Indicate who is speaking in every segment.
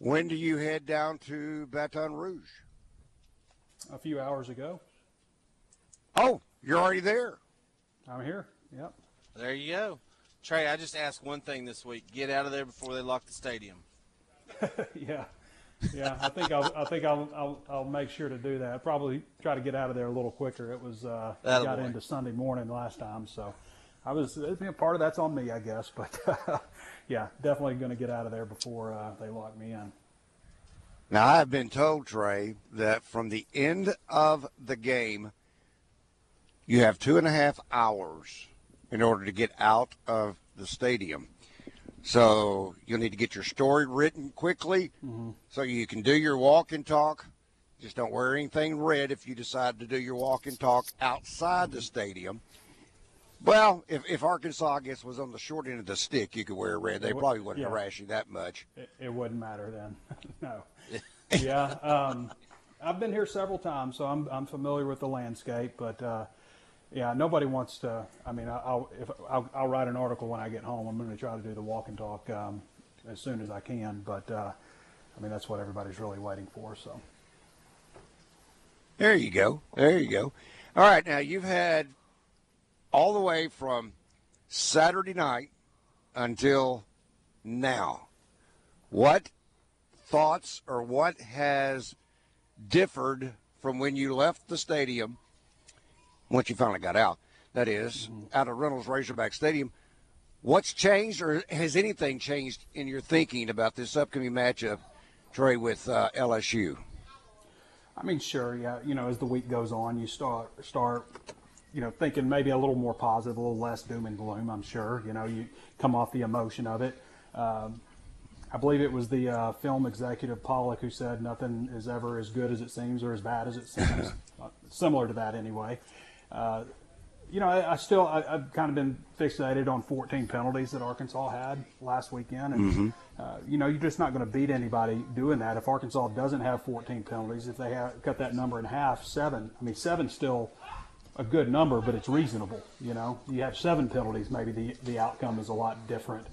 Speaker 1: When do you head down to Baton Rouge?
Speaker 2: A few hours ago.
Speaker 1: Oh, you're already there.
Speaker 2: I'm here. Yep.
Speaker 3: There you go. Trey, I just asked one thing this week. Get out of there before they lock the stadium.
Speaker 2: yeah. Yeah, I think I'll. I think I'll, I'll. I'll make sure to do that. Probably try to get out of there a little quicker. It was. Uh, I got into Sunday morning last time, so I was. You part of that's on me, I guess. But uh, yeah, definitely going to get out of there before uh, they lock me in.
Speaker 1: Now I've been told, Trey, that from the end of the game, you have two and a half hours in order to get out of the stadium. So you'll need to get your story written quickly mm-hmm. so you can do your walk and talk. Just don't wear anything red if you decide to do your walk and talk outside the stadium. Well, if, if Arkansas, I guess, was on the short end of the stick, you could wear red. They probably wouldn't yeah. harass you that much.
Speaker 2: It, it wouldn't matter then. no. yeah. Um, I've been here several times, so I'm, I'm familiar with the landscape. But uh, yeah, nobody wants to. I mean, I'll if I'll, I'll, write an article when I get home. I'm going to try to do the walk and talk um, as soon as I can. But uh, I mean, that's what everybody's really waiting for. So.
Speaker 1: There you go. There you go. All right, now you've had all the way from Saturday night until now. What thoughts or what has differed from when you left the stadium once you finally got out? That is, mm-hmm. out of Reynolds Razorback Stadium. What's changed, or has anything changed in your thinking about this upcoming matchup, Trey, with uh, LSU?
Speaker 2: I mean, sure, yeah. You know, as the week goes on, you start start you know, thinking maybe a little more positive, a little less doom and gloom. I'm sure. You know, you come off the emotion of it. Um, I believe it was the uh, film executive Pollock who said nothing is ever as good as it seems or as bad as it seems. Similar to that, anyway. Uh, you know, I, I still I, have kind of been fixated on 14 penalties that Arkansas had last weekend, and mm-hmm. uh, you know, you're just not going to beat anybody doing that. If Arkansas doesn't have 14 penalties, if they have cut that number in half, seven. I mean, seven still a good number, but it's reasonable. You know, you have seven penalties, maybe the the outcome is a lot different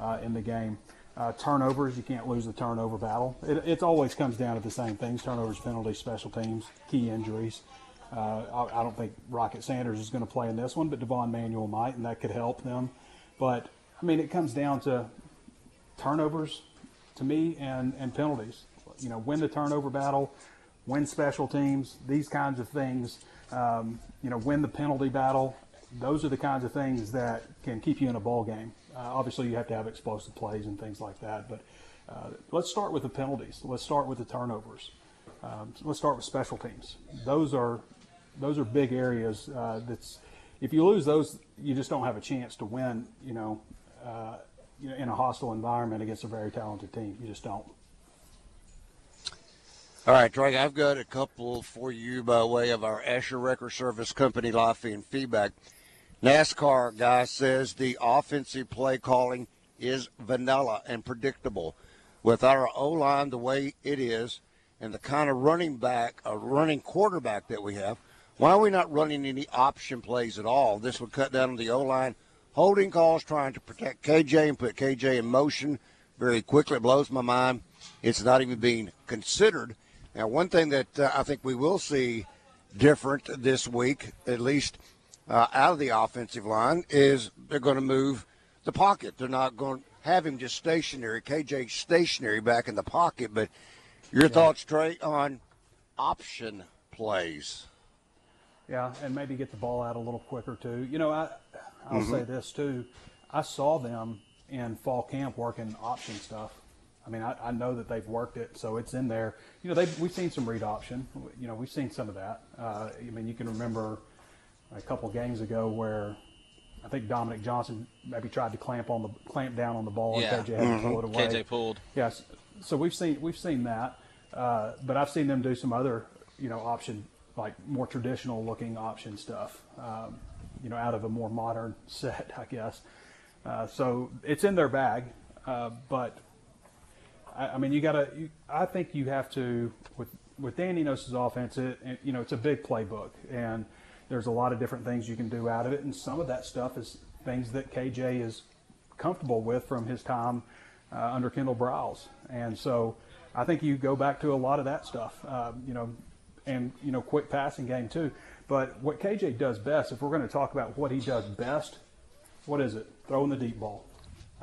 Speaker 2: uh, in the game. Uh, turnovers, you can't lose the turnover battle. It, it always comes down to the same things: turnovers, penalties, special teams, key injuries. Uh, I, I, don't think Rocket Sanders is going to play in this one, but Devon Manuel might, and that could help them. But I mean, it comes down to turnovers, to me, and and penalties. You know, win the turnover battle, win special teams, these kinds of things um, you know, win the penalty battle. Those are the kinds of things that can keep you in a ball game. Uh, obviously, you have to have explosive plays and things like that. But uh, let's start with the penalties. Let's start with the turnovers. Um, let's start with special teams. Those are those are big areas. Uh, that's if you lose those, you just don't have a chance to win. You know, uh, you know, in a hostile environment against a very talented team, you just don't.
Speaker 1: All right, Drake, I've got a couple for you by way of our Asher Wrecker Service Company and feedback. NASCAR guy says the offensive play calling is vanilla and predictable. With our O line the way it is and the kind of running back, a running quarterback that we have, why are we not running any option plays at all? This would cut down on the O line holding calls, trying to protect KJ and put KJ in motion very quickly. It blows my mind. It's not even being considered now, one thing that uh, I think we will see different this week, at least uh, out of the offensive line, is they're going to move the pocket. They're not going to have him just stationary, KJ stationary back in the pocket. But your yeah. thoughts, Trey, on option plays?
Speaker 2: Yeah, and maybe get the ball out a little quicker too. You know, I I'll mm-hmm. say this too. I saw them in fall camp working option stuff I mean, I, I, know that they've worked it, so it's in there. You know, they we've seen some read option. You know, we've seen some of that. Uh, I mean, you can remember a couple games ago where I think Dominic Johnson maybe tried to clamp on the clamp down on the ball,
Speaker 3: Yeah.
Speaker 2: and KJ had to pull it away.
Speaker 3: KJ pulled.
Speaker 2: Yes. So we've seen we've seen that, uh, but I've seen them do some other you know option like more traditional looking option stuff, um, you know, out of a more modern set, I guess. Uh, so it's in their bag, uh, but I, I mean, you got to. I think you have to with with Dan Enos's offense. It, it, you know, it's a big playbook, and there's a lot of different things you can do out of it, and some of that stuff is things that KJ is comfortable with from his time uh, under Kendal Briles, and so I think you go back to a lot of that stuff. Uh, you know, and you know, quick passing game too. But what KJ does best, if we're going to talk about what he does best, what is it? Throwing the deep ball.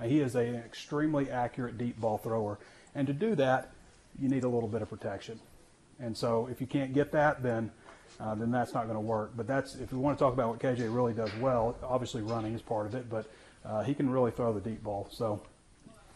Speaker 2: He is an extremely accurate deep ball thrower. And to do that, you need a little bit of protection. And so if you can't get that, then uh, then that's not going to work. But that's if we want to talk about what KJ really does well. Obviously, running is part of it, but uh, he can really throw the deep ball. So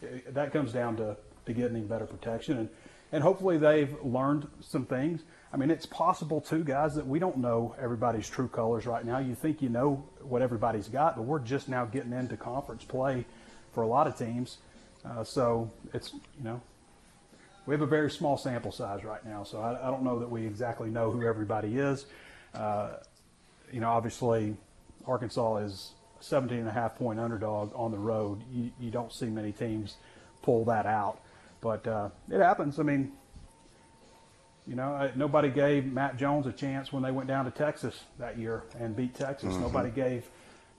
Speaker 2: uh, that comes down to, to getting better protection, and and hopefully they've learned some things. I mean, it's possible too, guys, that we don't know everybody's true colors right now. You think you know what everybody's got, but we're just now getting into conference play for a lot of teams. Uh, so it's you know we have a very small sample size right now, so I, I don't know that we exactly know who everybody is. Uh, you know, obviously Arkansas is a 17 and a half point underdog on the road. You, you don't see many teams pull that out, but uh, it happens. I mean, you know, nobody gave Matt Jones a chance when they went down to Texas that year and beat Texas. Nobody gave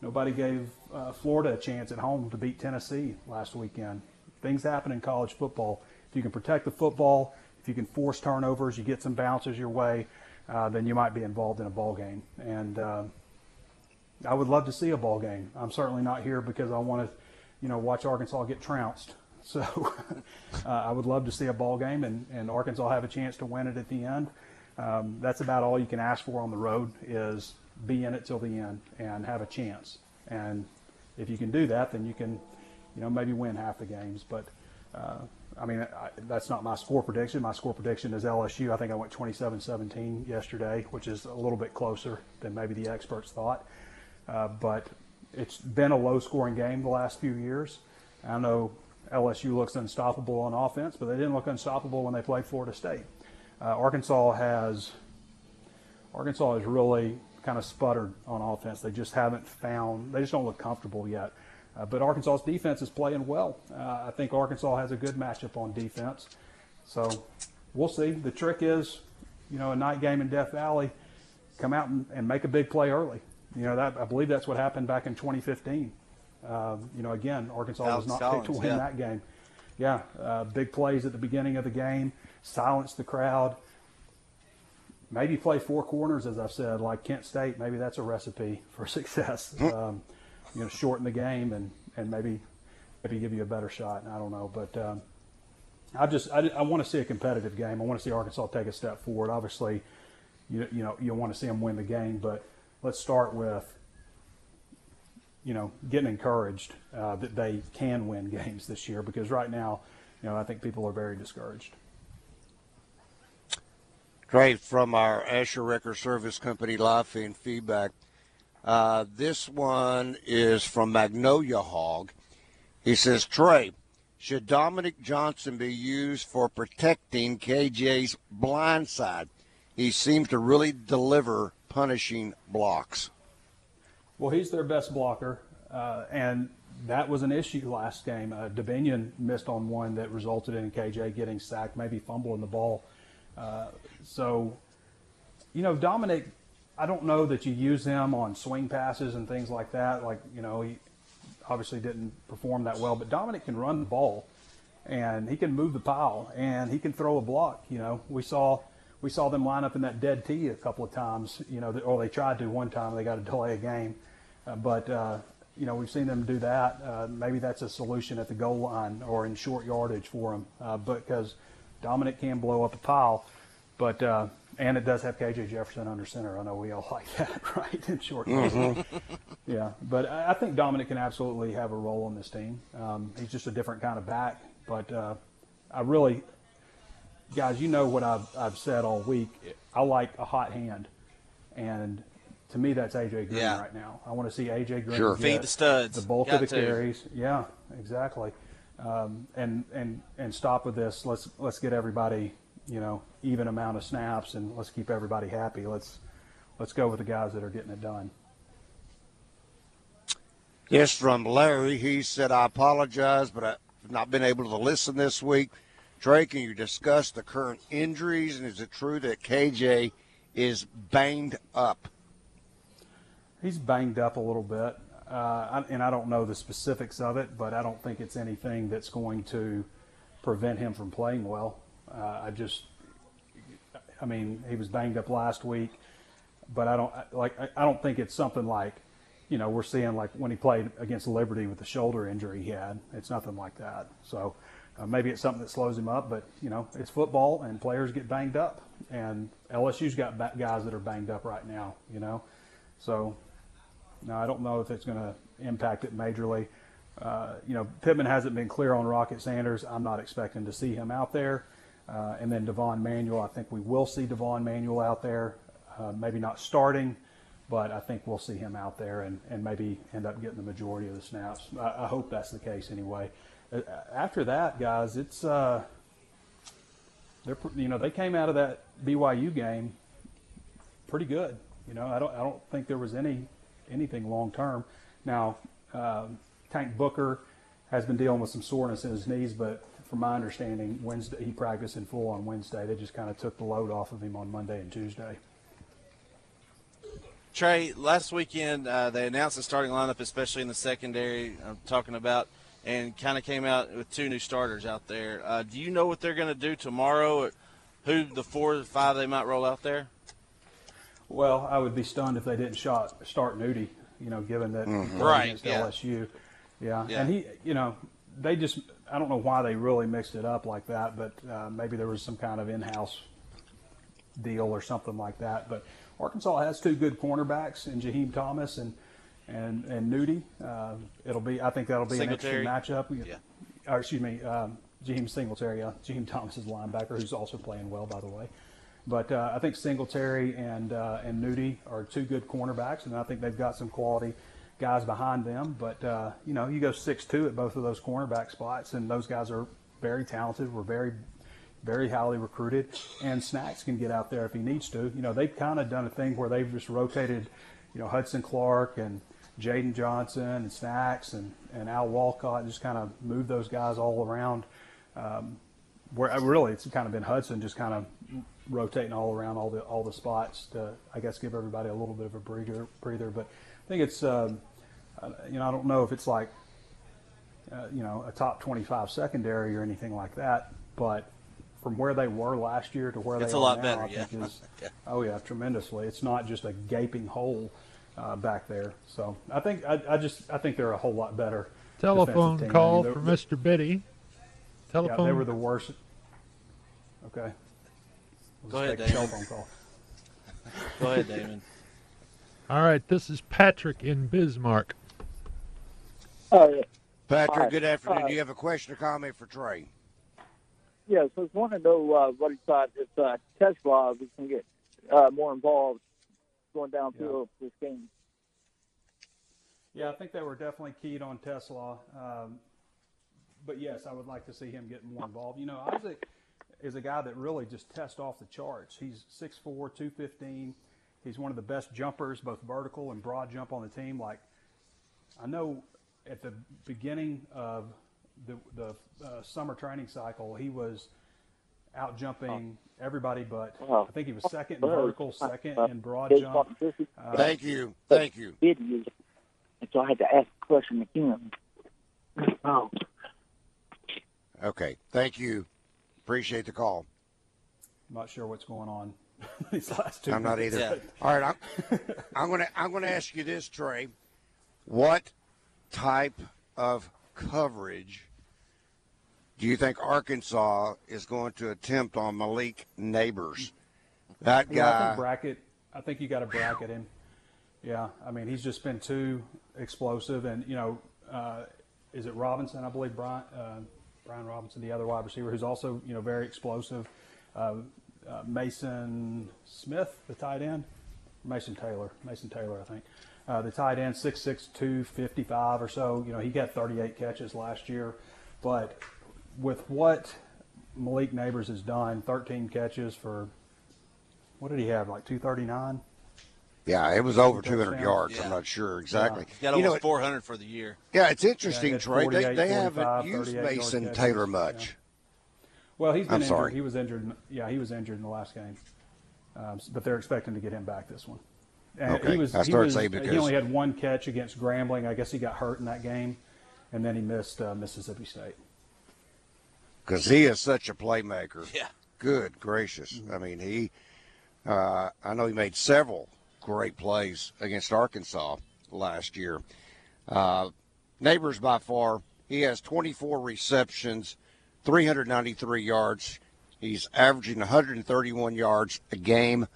Speaker 2: nobody gave uh, Florida a chance at home to beat Tennessee last weekend. Things happen in college football. If you can protect the football, if you can force turnovers, you get some bounces your way, uh, then you might be involved in a ball game. And uh, I would love to see a ball game. I'm certainly not here because I want to, you know, watch Arkansas get trounced. So uh, I would love to see a ball game and, and Arkansas have a chance to win it at the end. Um, that's about all you can ask for on the road is be in it till the end and have a chance. And if you can do that, then you can, you know, maybe win half the games. But uh, I mean, I, that's not my score prediction. My score prediction is LSU. I think I went 27-17 yesterday, which is a little bit closer than maybe the experts thought. Uh, but it's been a low-scoring game the last few years. I know LSU looks unstoppable on offense, but they didn't look unstoppable when they played Florida State. Uh, Arkansas has Arkansas has really kind of sputtered on offense. They just haven't found. They just don't look comfortable yet. Uh, but Arkansas's defense is playing well. Uh, I think Arkansas has a good matchup on defense. So we'll see. The trick is, you know, a night game in Death Valley, come out and, and make a big play early. You know, that I believe that's what happened back in 2015. Um, you know, again, Arkansas was
Speaker 3: Alex
Speaker 2: not picked to win
Speaker 3: yeah.
Speaker 2: that game. Yeah, uh, big plays at the beginning of the game, silence the crowd. Maybe play four corners, as I've said, like Kent State. Maybe that's a recipe for success. Um, you know, shorten the game and, and maybe maybe give you a better shot. I don't know, but um, I just I, I want to see a competitive game. I want to see Arkansas take a step forward. Obviously, you you know you want to see them win the game, but let's start with you know getting encouraged uh, that they can win games this year because right now, you know I think people are very discouraged.
Speaker 1: Great from our Asher Wrecker Service Company live feed feedback. Uh, this one is from Magnolia Hog. He says, Trey, should Dominic Johnson be used for protecting KJ's blind side? He seems to really deliver punishing blocks.
Speaker 2: Well, he's their best blocker, uh, and that was an issue last game. Uh, Dominion missed on one that resulted in KJ getting sacked, maybe fumbling the ball. Uh, so, you know, Dominic, I don't know that you use them on swing passes and things like that. Like, you know, he obviously didn't perform that well, but Dominic can run the ball and he can move the pile and he can throw a block. You know, we saw we saw them line up in that dead tee a couple of times. You know, or they tried to one time. They got to delay a game, uh, but uh, you know we've seen them do that. Uh, maybe that's a solution at the goal line or in short yardage for them, uh, because Dominic can blow up a pile, but. And it does have KJ Jefferson under center. I know we all like that, right? In short, yardage. yeah. But I I think Dominic can absolutely have a role on this team. Um, he's just a different kind of back. But uh, I really, guys, you know what I've, I've said all week. I like a hot hand, and to me, that's AJ Green
Speaker 3: Yeah.
Speaker 2: right now. I want to see AJ Green
Speaker 1: Sure.
Speaker 3: Feed the studs.
Speaker 2: the bulk
Speaker 3: Got
Speaker 2: of the
Speaker 3: to.
Speaker 2: carries. Yeah, exactly. Um, and and and stop with this. Let's let's get everybody, you know, even amount of snaps, and let's keep everybody happy. Let's let's go with the guys that are getting it done.
Speaker 1: Yes, from Larry. He said, I apologize, but I've not been able to listen this week. Trey, can you discuss the current injuries? And is it true that KJ is banged up?
Speaker 2: He's banged up a little bit, uh, and I don't know the specifics of it, but I don't think it's anything that's going to prevent him from playing well. Uh, I just, I mean, he was banged up last week, but I don't like. I- don't think it's something like, you know, we're seeing like when he played against Liberty with the shoulder injury he had. It's nothing like that. So uh, maybe it's something that slows him up, but you know, it's football and players get banged up, and LSU's got ba- guys that are banged up right now. You know, so no, I don't know if it's going to impact it majorly. Uh, you know, Pittman hasn't been clear on Rocket Sanders. I'm not expecting to see him out there. Uh, and then Devon Manuel, I think we will see Devon Manuel out there. Uh, maybe not starting, but I think we'll see him out there and, and maybe end up getting the majority of the snaps. I, I hope that's the case anyway. Uh, After that, guys, it's uh, they're you know they came out of that BYU game pretty good. You know, I don't I don't think there was any anything long term. Now, um, Tank Booker has been dealing with some soreness in his knees, but from my understanding, Wednesday he practiced in full on Wednesday. They just kind of took the load off of him on Monday and Tuesday.
Speaker 3: Trey, last weekend uh, they announced the starting lineup, especially in the secondary. I'm talking about, and kind of came out with two new starters out there. Uh, do you know what they're going to do tomorrow? Who the four or five they might roll out there?
Speaker 2: Well, I would be stunned if they didn't shot, start Nudie. You know, given that he played
Speaker 3: Right,
Speaker 2: against
Speaker 3: yeah.
Speaker 2: LSU. Yeah.
Speaker 3: Yeah.
Speaker 2: and he, you know, they just I don't know why they really mixed it up like that, but uh, maybe there was some kind of in-house deal or something like that. But Arkansas has two good cornerbacks in Jaheim Thomas and and and Nudie. Uh, it'll be I think that'll be
Speaker 3: Singletary.
Speaker 2: an interesting matchup.
Speaker 3: Yeah.
Speaker 2: Or excuse me, um, Jaheim Singletary. Yeah, Jaheim Thomas is linebacker who's also playing well, by the way. But uh, I think Singletary and uh, and Nudie are two good cornerbacks, and I think they've got some quality guys behind them. But uh, you know, you go six two at both of those cornerback spots, and those guys are very talented. We're very very highly recruited, and Snacks can get out there if he needs to. You know, they've kind of done a thing where they've just rotated, you know, Hudson Clark and Jaden Johnson and Snacks and, and Al Walcott, and just kind of moved those guys all around. Um, where uh, really it's kind of been Hudson just kind of rotating all around all the all the spots to I guess give everybody a little bit of a breather breather. But I think it's um, uh, you know I don't know if it's like uh, you know a top 25 secondary or anything like that, but from where they were last year to where
Speaker 3: It's
Speaker 2: they
Speaker 3: a
Speaker 2: are
Speaker 3: lot
Speaker 2: now,
Speaker 3: better,
Speaker 2: I think
Speaker 3: yeah.
Speaker 2: is oh yeah tremendously. It's not just a gaping hole uh, back there. So I think I, I just I think they're a whole lot better.
Speaker 4: Telephone
Speaker 2: defensive. I
Speaker 4: call
Speaker 2: mean,
Speaker 4: for Mr. Biddy.
Speaker 2: Yeah,
Speaker 4: Telephone.
Speaker 2: they were the worst. Okay. We'll
Speaker 3: Go ahead, Damon.
Speaker 2: telephone call.
Speaker 3: Go ahead, Damon.
Speaker 4: All right, this is Patrick in Bismarck.
Speaker 5: Uh,
Speaker 1: Patrick,
Speaker 5: Hi.
Speaker 1: good afternoon.
Speaker 5: Hi.
Speaker 1: Do you have a question or comment for Trey?
Speaker 5: yes, I just want to know uh, what he thought if uh, TeSlaa we can get uh, more involved going downfield this game.
Speaker 2: Yeah, I think they were definitely keyed on TeSlaa. Um, but yes, I would like to see him get more involved. You know, Isaac is a guy that really just tests off the charts. He's 6'4", 215. He's one of the best jumpers, both vertical and broad jump on the team. Like, I know at the beginning of the, the uh, summer training cycle, he was out jumping everybody, but I think he was second in vertical, second in broad jump. Uh,
Speaker 1: Thank you. Thank you.
Speaker 5: And so I had to ask a question again. Oh,
Speaker 1: Okay. Thank you. Appreciate the call.
Speaker 2: I'm not sure what's going on these last two.
Speaker 1: I'm not
Speaker 2: minutes.
Speaker 1: either.
Speaker 3: Yeah.
Speaker 1: All right, I'm, I'm gonna I'm gonna ask you this, Trey. What type of coverage do you think Arkansas is going to attempt on Malik Nabers? That
Speaker 2: Yeah, I
Speaker 1: guy.
Speaker 2: think bracket. I think you got to bracket him. Yeah, I mean he's just been too explosive, and you know, uh, is it Robinson? I believe Brian uh, Brian Robinson, the other wide receiver, who's also you know very explosive. Uh, uh, Mason Smith, the tight end. Mason Taylor. Mason Taylor, I think. Uh, the tight end, 6'6", 255 or so. You know, he got 38 catches last year. But with what Malik Nabers has done, 13 catches for, what did he have, like 239?
Speaker 1: Yeah, it was over 200 yards.
Speaker 3: Yeah.
Speaker 1: I'm not sure exactly.
Speaker 3: He's got
Speaker 1: You know,
Speaker 3: 400 for the year.
Speaker 1: Yeah, it's interesting,
Speaker 2: Yeah,
Speaker 1: Trey. They, they haven't used Mason
Speaker 2: catches.
Speaker 1: Taylor
Speaker 2: Yeah.
Speaker 1: Much.
Speaker 2: Well, he's been
Speaker 1: I'm
Speaker 2: injured.
Speaker 1: sorry.
Speaker 2: He was injured. in- Yeah, he was injured in the last game, um, but they're expecting to get him back this one. And
Speaker 1: Okay.
Speaker 2: he was.
Speaker 1: I
Speaker 2: he
Speaker 1: started
Speaker 2: was.
Speaker 1: saying
Speaker 2: he only had one catch against Grambling. I guess he got hurt in that game, and then he missed uh, Mississippi State.
Speaker 1: because he is such a playmaker.
Speaker 3: Yeah.
Speaker 1: Good gracious! I mean, he. Uh, I know he made several great plays against Arkansas last year. Uh, Nabers by far, he has 24 receptions, 393 yards. He's averaging 131 yards a game,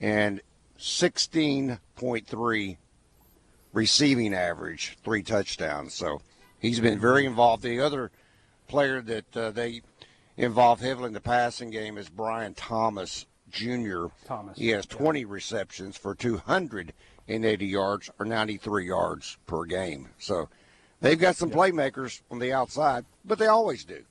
Speaker 1: and 16.3 receiving average, three touchdowns. So he's been very involved. The other player that uh, they involved heavily in the passing game is Brian Thomas Jr.
Speaker 2: Thomas,
Speaker 1: He has
Speaker 2: yeah.
Speaker 1: 20 receptions for 280 yards or 93 yards per game. So they've got some playmakers on the outside, but they always do.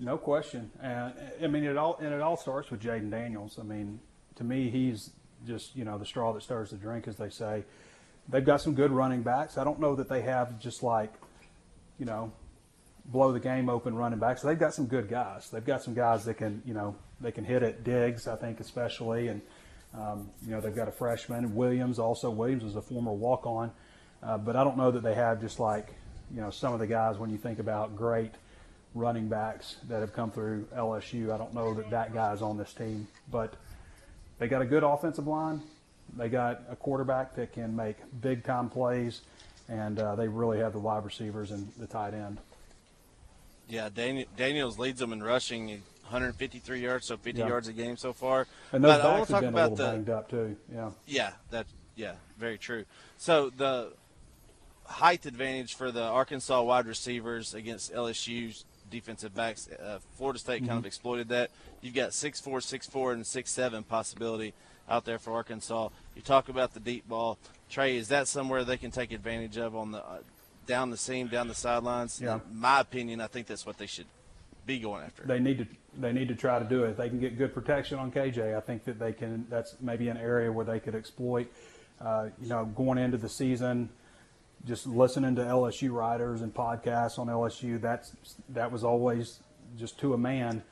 Speaker 2: No question. And I mean, it all and it all starts with Jayden Daniels. I mean, to me, he's just you know the straw that stirs the drink, as they say. They've got some good running backs. I don't know that they have just like, you know, blow the game open running backs. They've got some good guys. They've got some guys that can you know they can hit at Diggs, I think especially, and um, you know they've got a freshman Williams also. Williams is a former walk on, uh, but I don't know that they have just like you know some of the guys when you think about great running backs that have come through LSU. I don't know that that guy is on this team, but they got a good offensive line. They got a quarterback that can make big time plays, and uh, they really have the wide receivers and the tight end.
Speaker 3: Yeah, Daniel, Daniels leads them in rushing, 153 yards, so 50
Speaker 2: Yeah.
Speaker 3: yards a game so far.
Speaker 2: And those
Speaker 3: but I want
Speaker 2: backs
Speaker 3: to
Speaker 2: have
Speaker 3: talk
Speaker 2: been a
Speaker 3: about
Speaker 2: little
Speaker 3: the
Speaker 2: banged up too. Yeah.
Speaker 3: Yeah, that yeah, very true. So the height advantage for the Arkansas wide receivers against LSU's defensive backs, uh, Florida State kind of exploited that. You've got six four, six four, and six seven possibility out there for Arkansas. You talk about the deep ball, Trey. Is that somewhere they can take advantage of on the uh, down the seam, down the sidelines?
Speaker 2: Yeah.
Speaker 3: In my opinion, I think that's what they should be going after.
Speaker 2: they need to they need to try to do it. If they can get good protection on KJ, I think that they can. That's maybe an area where they could exploit. Uh, you know, going into the season, just listening to LSU writers and podcasts on LSU. That's that was always just to a man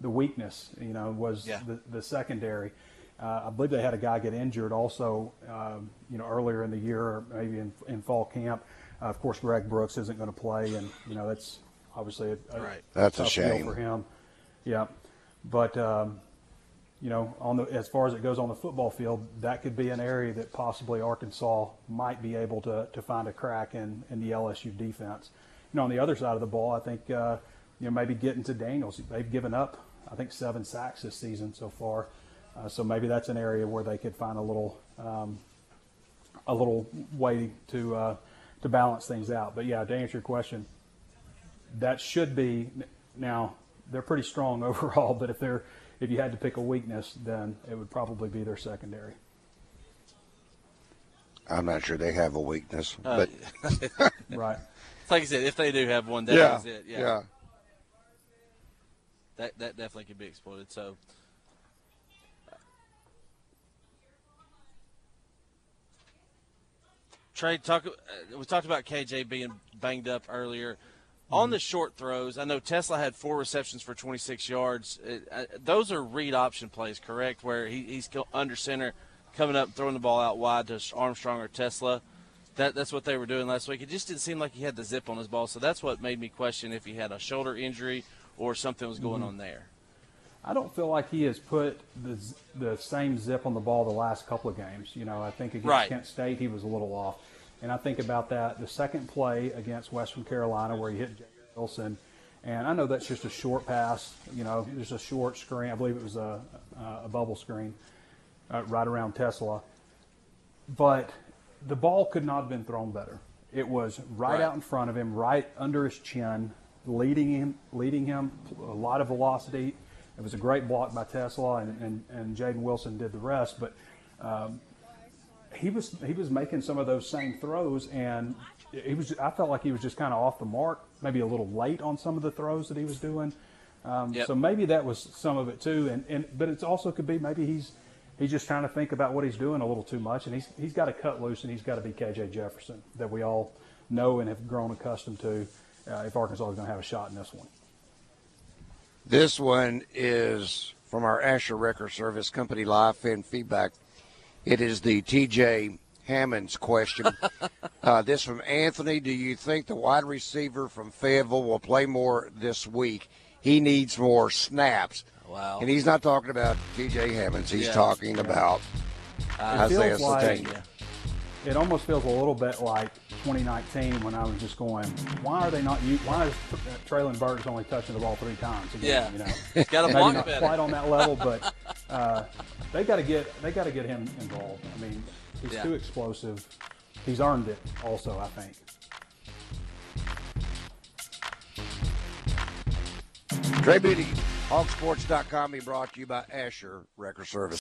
Speaker 2: the weakness. You know, was
Speaker 3: Yeah.
Speaker 2: the, the secondary. Uh, I believe they had a guy get injured also. Um, you know, earlier in the year, or maybe in, in fall camp. Uh, of course, Greg Brooks isn't going to play, and you know that's obviously a, a
Speaker 3: Right.
Speaker 1: That's a
Speaker 2: tough deal
Speaker 1: shame.
Speaker 2: for him. Yeah, but um, you know, on the as far as it goes on the football field, that could be an area that possibly Arkansas might be able to, to find a crack in in the LSU defense. You know, on the other side of the ball, I think uh, you know maybe getting to Daniels. They've given up, I think, seven sacks this season so far. Uh, so maybe that's an area where they could find a little um, a little way to uh, to balance things out. But yeah, to answer your question, that should be now they're pretty strong overall, but if they're if you had to pick a weakness, then it would probably be their secondary.
Speaker 1: I'm not sure they have a weakness,
Speaker 3: Uh,
Speaker 1: but
Speaker 2: Right.
Speaker 3: like I said, if they do have one, that
Speaker 1: yeah,
Speaker 3: is it.
Speaker 1: yeah.
Speaker 3: that that definitely could be exploited. So. Trey, talk. Uh, we talked about KJ being banged up earlier. On the short throws, I know TeSlaa had four receptions for 26 yards. Uh, uh, those are read option plays, correct? Where he, he's under center, coming up, throwing the ball out wide to Armstrong or TeSlaa. That, that's what they were doing last week. It just didn't seem like he had the zip on his ball, so that's what made me question if he had a shoulder injury or something was going on there.
Speaker 2: I don't feel like he has put the the same zip on the ball the last couple of games. You know, I think against
Speaker 3: Right.
Speaker 2: Kent State he was a little off, and I think about that the second play against Western Carolina where he hit Jay Wilson, and I know that's just a short pass. You know, just a short screen. I believe it was a a bubble screen uh, right around TeSlaa, but the ball could not have been thrown better. It was right,
Speaker 3: Right.
Speaker 2: out in front of him, right under his chin, leading him, leading him a lot of velocity. It was a great block by TeSlaa, and, and, and Jaden Wilson did the rest. But um, he was he was making some of those same throws, and he was. I felt like he was just kind of off the mark, maybe a little late on some of the throws that he was doing. Um,
Speaker 6: Yep.
Speaker 2: So maybe that was some of it too, and, and but it also could be maybe he's he's just trying to think about what he's doing a little too much, and he's he's got to cut loose, and he's got to be KJ Jefferson that we all know and have grown accustomed to. Uh, if Arkansas is going to have a shot in this one.
Speaker 1: This one is from our Asher Wrecker Service Company live fan feedback. It is the TJ Hammonds question. uh, this from Anthony. Do you think the wide receiver from Fayetteville will play more this week? He needs more snaps.
Speaker 6: Wow.
Speaker 1: And he's not talking about TJ Hammonds. He's
Speaker 6: Yeah.
Speaker 1: talking about Isaiah Sategna.
Speaker 2: It almost feels a little bit like 2019 when I was just going, why are they not? u- Why is Treylon Burks only touching the ball three times? Again,
Speaker 6: Yeah.
Speaker 2: you know,
Speaker 6: He's got to
Speaker 2: maybe
Speaker 6: block
Speaker 2: not
Speaker 6: better.
Speaker 2: quite on that level, but uh, they got to get they got to get him involved. I mean, he's
Speaker 6: Yeah.
Speaker 2: too explosive. He's earned it, also. I think.
Speaker 1: Trey Biddy, hogsports.com, be brought to you by Asher Wrecker Service.